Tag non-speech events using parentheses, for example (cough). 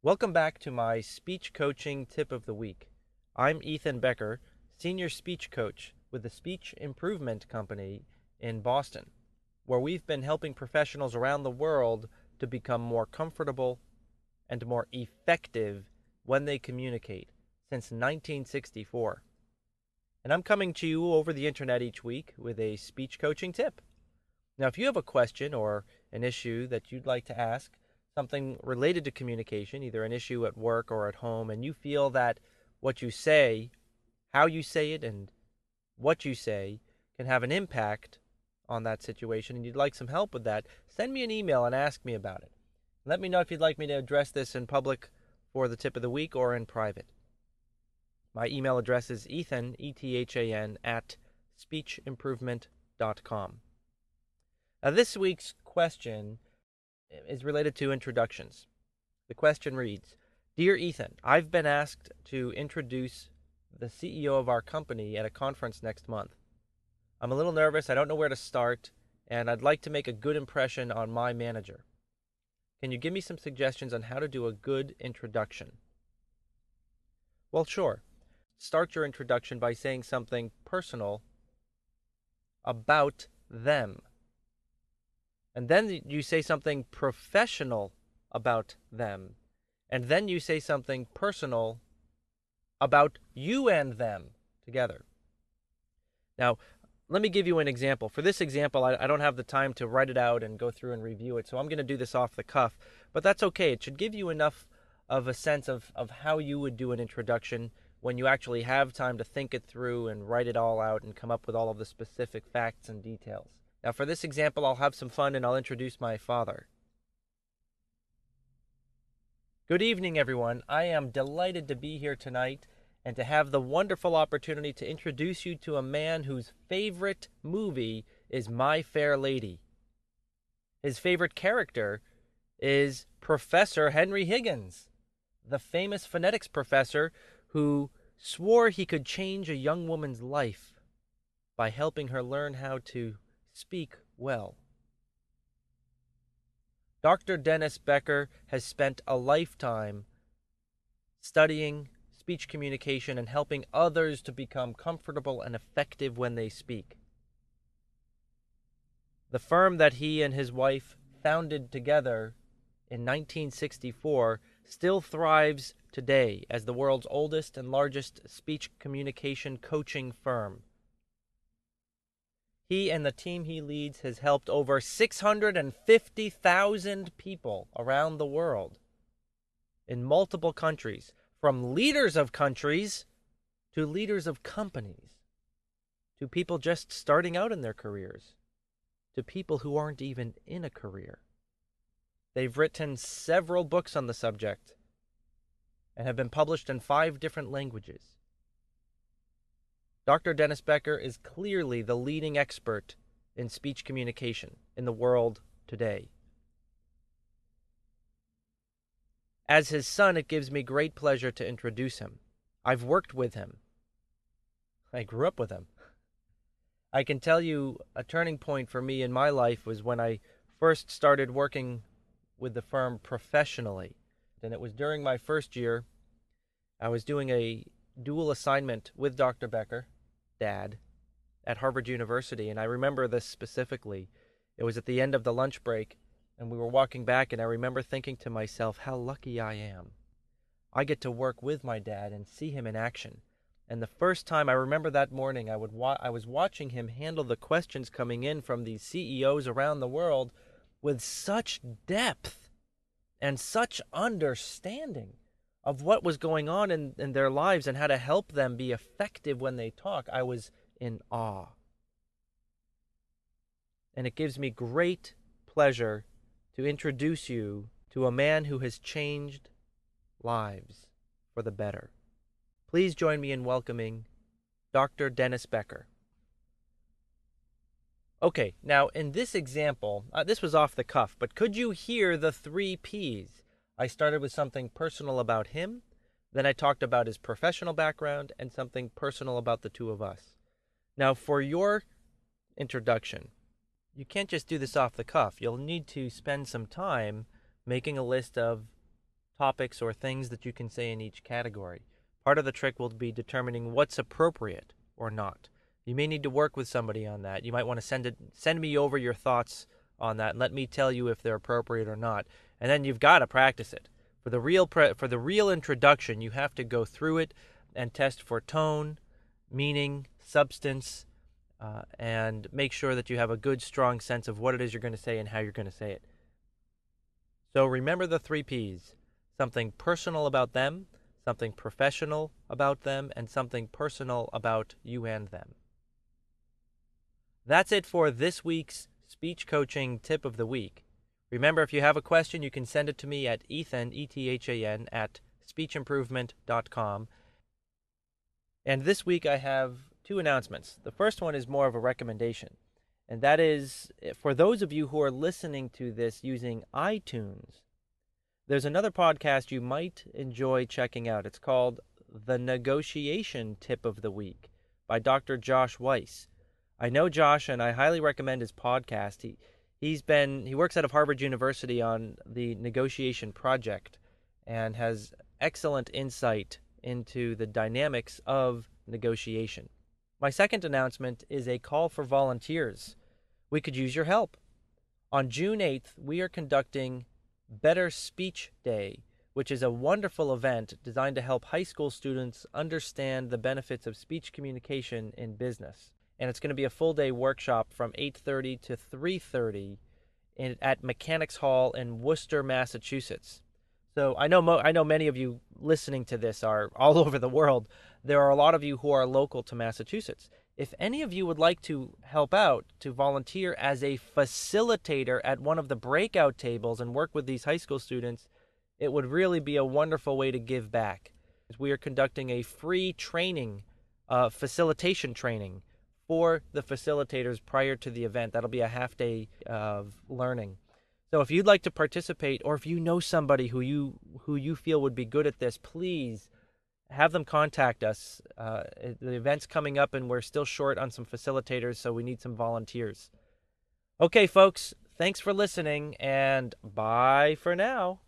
Welcome back to my speech coaching tip of the week. I'm Ethan Becker, senior speech coach with the Speech Improvement Company in Boston, where we've been helping professionals around the world to become more comfortable and more effective when they communicate since 1964. And I'm coming to you over the internet each week with a speech coaching tip. Now, if you have a question or an issue that you'd like to ask, something related to communication, either an issue at work or at home, and you feel that what you say, how you say it, and what you say can have an impact on that situation, and you'd like some help with that, send me an email and ask me about it. Let me know if you'd like me to address this in public for the tip of the week or in private. My email address is ethan, E-T-H-A-N, at speechimprovement.com. Now, this week's question is related to introductions. The question reads Dear Ethan, I've been asked to introduce the CEO of our company at a conference next month. I'm a little nervous, I don't know where to start, and I'd like to make a good impression on my manager. Can you give me some suggestions on how to do a good introduction? Well, sure. Start your introduction by saying something personal about them. And then you say something professional about them. And then you say something personal about you and them together. Now, let me give you an example. For this example, I, I, don't have the time to write it out and go through and review it, so I'm going to do this off the cuff. But that's okay. It should give you enough of a sense of, of how you would do an introduction when you actually have time to think it through and write it all out and come up with all of the specific facts and details. Now, for this example, I'll have some fun and I'll introduce my father. Good evening, everyone. I am delighted to be here tonight and to have the wonderful opportunity to introduce you to a man whose favorite movie is My Fair Lady. His favorite character is Professor Henry Higgins, the famous phonetics professor who swore he could change a young woman's life by helping her learn how to speak well. Dr. Dennis Becker has spent a lifetime studying speech communication and helping others to become comfortable and effective when they speak. The firm that he and his wife founded together in 1964 still thrives today as the world's oldest and largest speech communication coaching firm. He and the team he leads has helped over 650,000 people around the world in multiple countries from leaders of countries to leaders of companies, to people just starting out in their careers, to people who aren't even in a career. They've written several books on the subject and have been published in five different languages. Dr. Dennis Becker is clearly the leading expert in speech communication in the world today. As his son, it gives me great pleasure to introduce him. I've worked with him. I grew up with him. I can tell you a turning point for me in my life was when I first started working with the firm professionally. And it was during my first year. I was doing a dual assignment with Dr. Becker, Dad, at Harvard University. And I remember this specifically. It was at the end of the lunch break, and we were walking back, and I remember thinking to myself, how lucky I am. I get to work with my dad and see him in action. And the first time I remember that morning, I would wa- I was watching him handle the questions coming in from these CEOs around the world with such depth and such understanding of what was going on in, in their lives and how to help them be effective when they talk. I was in awe. And it gives me great pleasure to introduce you to a man who has changed lives for the better. Please join me in welcoming Dr. Dennis Becker. Okay, now in this example, uh, this was off the cuff, but could you hear the three P's? I started with something personal about him, then I talked about his professional background, and something personal about the two of us. Now, for your introduction, you can't just do this off the cuff. You'll need to spend some time making a list of topics or things that you can say in each category. Part of the trick will be determining what's appropriate or not. You may need to work with somebody on that. You might want to send it send me over your thoughts on that and let me tell you if they're appropriate or not. And then you've got to practice it. For the real pre- for the real introduction, you have to go through it and test for tone, meaning, substance, uh, and make sure that you have a good, strong sense of what it is you're going to say and how you're going to say it. So remember the three P's something personal about them, something professional about them, and something personal about you and them. That's it for this week's speech coaching tip of the week. Remember, if you have a question, you can send it to me at Ethan, E T H A N, at speechimprovement.com. And this week I have two announcements. The first one is more of a recommendation, and that is eh, for those of you who are listening to this using iTunes, there's another podcast you might enjoy checking out. It's called The Negotiation Tip of the Week by Dr. Josh Weiss. I know Josh, and I highly recommend his podcast. He he's been he works out of Harvard University on the negotiation project, and has excellent insight into the dynamics of negotiation. My second announcement is a call for volunteers. We could use your help. On June 8th, we are conducting Better Speech Day, which is a wonderful event designed to help high school students understand the benefits of speech communication in business and it's going to be a full day workshop from 8:30 to 3:30 in, at Mechanics Hall in Worcester, Massachusetts. So I know mo- I know many of you listening to this are (laughs) all over the world. There are a lot of you who are local to Massachusetts. If any of you would like to help out to volunteer as a facilitator at one of the breakout tables and work with these high school students, it would really be a wonderful way to give back. We are conducting a free training, uh, facilitation training for the facilitators prior to the event. That'll be a half day of learning. So if you'd like to participate or if you know somebody who you who you feel would be good at this, please have them contact us. Uh, the event's coming up and we're still short on some facilitators, so we need some volunteers. Okay, folks, thanks for listening and bye for now.